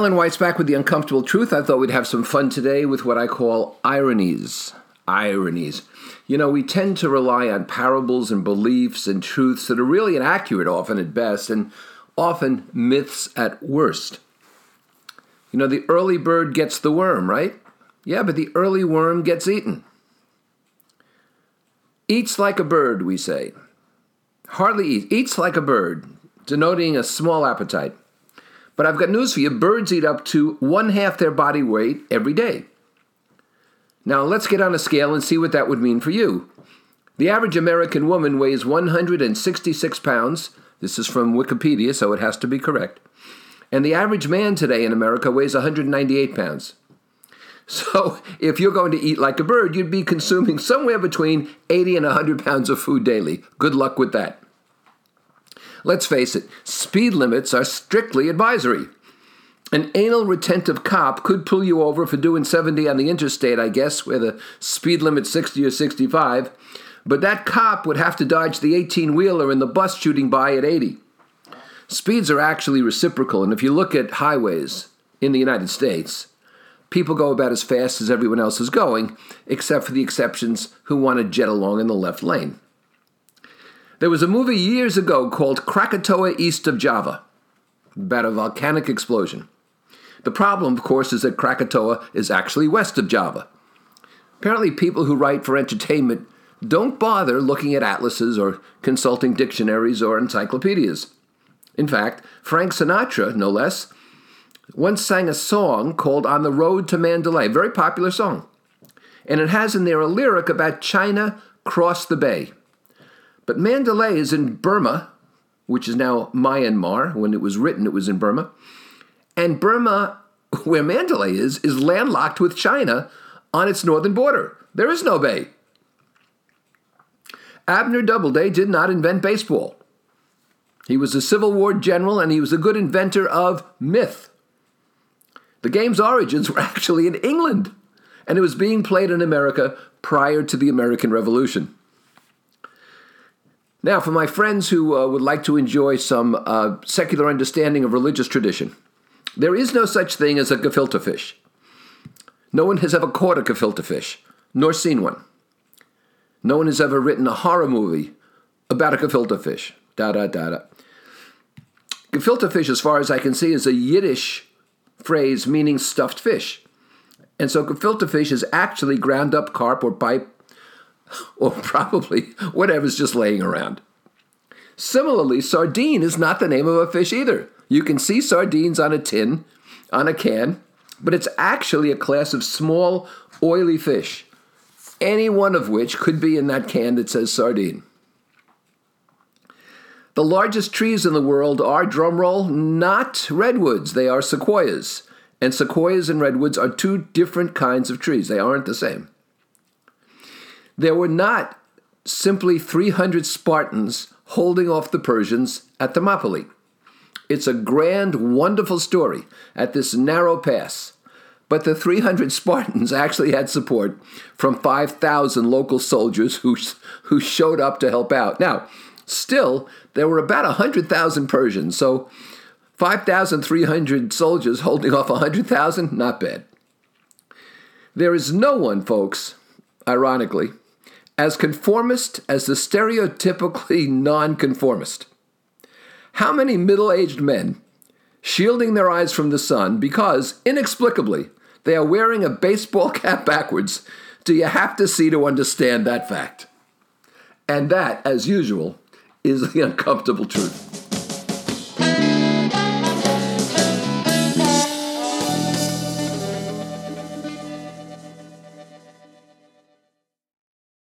Alan White's back with the uncomfortable truth. I thought we'd have some fun today with what I call ironies. Ironies. You know, we tend to rely on parables and beliefs and truths that are really inaccurate often at best and often myths at worst. You know, the early bird gets the worm, right? Yeah, but the early worm gets eaten. Eats like a bird, we say. Hardly eats. Eats like a bird, denoting a small appetite. But I've got news for you birds eat up to one half their body weight every day. Now, let's get on a scale and see what that would mean for you. The average American woman weighs 166 pounds. This is from Wikipedia, so it has to be correct. And the average man today in America weighs 198 pounds. So, if you're going to eat like a bird, you'd be consuming somewhere between 80 and 100 pounds of food daily. Good luck with that. Let's face it, speed limits are strictly advisory. An anal retentive cop could pull you over for doing 70 on the interstate, I guess, where the speed limit's 60 or 65, but that cop would have to dodge the 18 wheeler and the bus shooting by at 80. Speeds are actually reciprocal, and if you look at highways in the United States, people go about as fast as everyone else is going, except for the exceptions who want to jet along in the left lane. There was a movie years ago called Krakatoa East of Java about a volcanic explosion. The problem, of course, is that Krakatoa is actually west of Java. Apparently, people who write for entertainment don't bother looking at atlases or consulting dictionaries or encyclopedias. In fact, Frank Sinatra, no less, once sang a song called On the Road to Mandalay, very popular song. And it has in there a lyric about China cross the bay. But Mandalay is in Burma, which is now Myanmar. When it was written, it was in Burma. And Burma, where Mandalay is, is landlocked with China on its northern border. There is no bay. Abner Doubleday did not invent baseball. He was a Civil War general and he was a good inventor of myth. The game's origins were actually in England, and it was being played in America prior to the American Revolution. Now, for my friends who uh, would like to enjoy some uh, secular understanding of religious tradition, there is no such thing as a gefilte fish. No one has ever caught a gefilte fish, nor seen one. No one has ever written a horror movie about a gefilte fish. Da da da da. Gefilte fish, as far as I can see, is a Yiddish phrase meaning stuffed fish. And so gefilte fish is actually ground up carp or pike or probably whatever's just laying around. Similarly, sardine is not the name of a fish either. You can see sardines on a tin, on a can, but it's actually a class of small, oily fish, any one of which could be in that can that says sardine. The largest trees in the world are, drumroll, not redwoods, they are sequoias. And sequoias and redwoods are two different kinds of trees, they aren't the same. There were not simply 300 Spartans holding off the Persians at Thermopylae. It's a grand, wonderful story at this narrow pass. But the 300 Spartans actually had support from 5,000 local soldiers who, who showed up to help out. Now, still, there were about 100,000 Persians, so 5,300 soldiers holding off 100,000, not bad. There is no one, folks, ironically, as conformist as the stereotypically nonconformist. How many middle aged men, shielding their eyes from the sun because, inexplicably, they are wearing a baseball cap backwards, do you have to see to understand that fact? And that, as usual, is the uncomfortable truth.